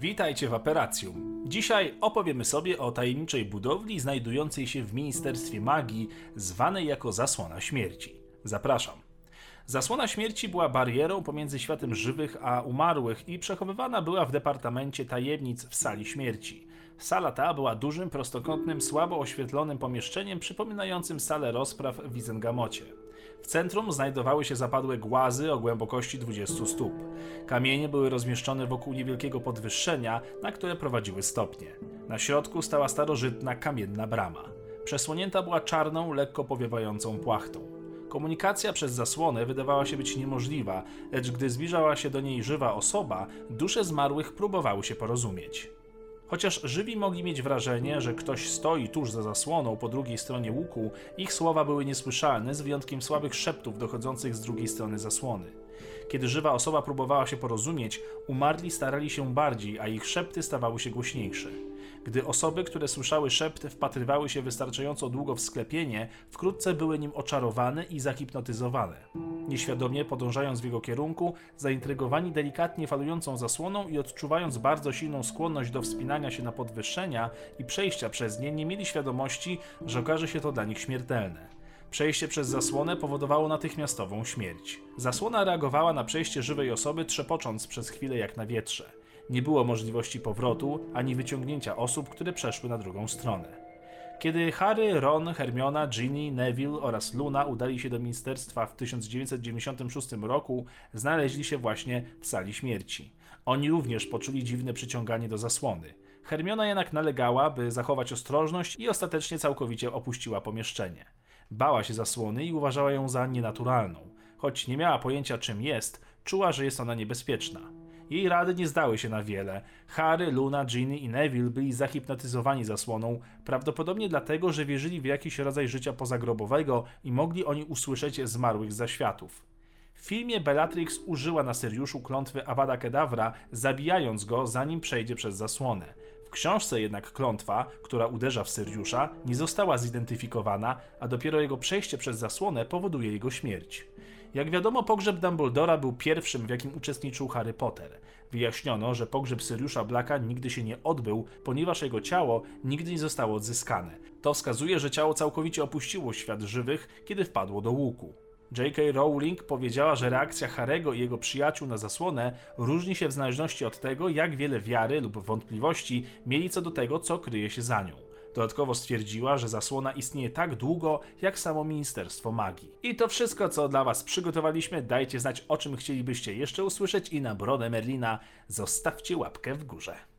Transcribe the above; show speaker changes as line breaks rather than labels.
Witajcie w Operacjum. Dzisiaj opowiemy sobie o tajemniczej budowli znajdującej się w Ministerstwie Magii, zwanej jako Zasłona Śmierci. Zapraszam. Zasłona Śmierci była barierą pomiędzy światem żywych a umarłych i przechowywana była w Departamencie Tajemnic w Sali Śmierci. Sala ta była dużym, prostokątnym, słabo oświetlonym pomieszczeniem przypominającym salę rozpraw w Izengamocie. W centrum znajdowały się zapadłe głazy o głębokości 20 stóp. Kamienie były rozmieszczone wokół niewielkiego podwyższenia, na które prowadziły stopnie. Na środku stała starożytna kamienna brama. Przesłonięta była czarną, lekko powiewającą płachtą. Komunikacja przez zasłonę wydawała się być niemożliwa, lecz gdy zbliżała się do niej żywa osoba, dusze zmarłych próbowały się porozumieć. Chociaż żywi mogli mieć wrażenie, że ktoś stoi tuż za zasłoną po drugiej stronie łuku, ich słowa były niesłyszalne, z wyjątkiem słabych szeptów dochodzących z drugiej strony zasłony. Kiedy żywa osoba próbowała się porozumieć, umarli starali się bardziej, a ich szepty stawały się głośniejsze. Gdy osoby, które słyszały szepty, wpatrywały się wystarczająco długo w sklepienie, wkrótce były nim oczarowane i zahipnotyzowane. Nieświadomie podążając w jego kierunku, zaintrygowani delikatnie falującą zasłoną i odczuwając bardzo silną skłonność do wspinania się na podwyższenia i przejścia przez nie, nie mieli świadomości, że okaże się to dla nich śmiertelne. Przejście przez zasłonę powodowało natychmiastową śmierć. Zasłona reagowała na przejście żywej osoby, trzepocząc przez chwilę jak na wietrze. Nie było możliwości powrotu ani wyciągnięcia osób, które przeszły na drugą stronę. Kiedy Harry, Ron, Hermiona, Ginny, Neville oraz Luna udali się do ministerstwa w 1996 roku, znaleźli się właśnie w sali śmierci. Oni również poczuli dziwne przyciąganie do zasłony. Hermiona jednak nalegała, by zachować ostrożność i ostatecznie całkowicie opuściła pomieszczenie. Bała się zasłony i uważała ją za nienaturalną. Choć nie miała pojęcia czym jest, czuła, że jest ona niebezpieczna. Jej rady nie zdały się na wiele. Harry, Luna, Ginny i Neville byli zahipnotyzowani zasłoną, prawdopodobnie dlatego, że wierzyli w jakiś rodzaj życia pozagrobowego i mogli oni usłyszeć zmarłych zaświatów. W filmie Bellatrix użyła na Syriuszu klątwy Avada Kedavra, zabijając go zanim przejdzie przez zasłonę. W książce jednak klątwa, która uderza w Syriusza, nie została zidentyfikowana, a dopiero jego przejście przez zasłonę powoduje jego śmierć. Jak wiadomo, pogrzeb Dumbledora był pierwszym, w jakim uczestniczył Harry Potter. Wyjaśniono, że pogrzeb Syriusza Blacka nigdy się nie odbył, ponieważ jego ciało nigdy nie zostało odzyskane. To wskazuje, że ciało całkowicie opuściło świat żywych, kiedy wpadło do łuku. J.K. Rowling powiedziała, że reakcja Harego i jego przyjaciół na zasłonę różni się w zależności od tego, jak wiele wiary lub wątpliwości mieli co do tego, co kryje się za nią. Dodatkowo stwierdziła, że zasłona istnieje tak długo, jak samo Ministerstwo Magii. I to wszystko, co dla Was przygotowaliśmy. Dajcie znać, o czym chcielibyście jeszcze usłyszeć i na brodę Merlina zostawcie łapkę w górze.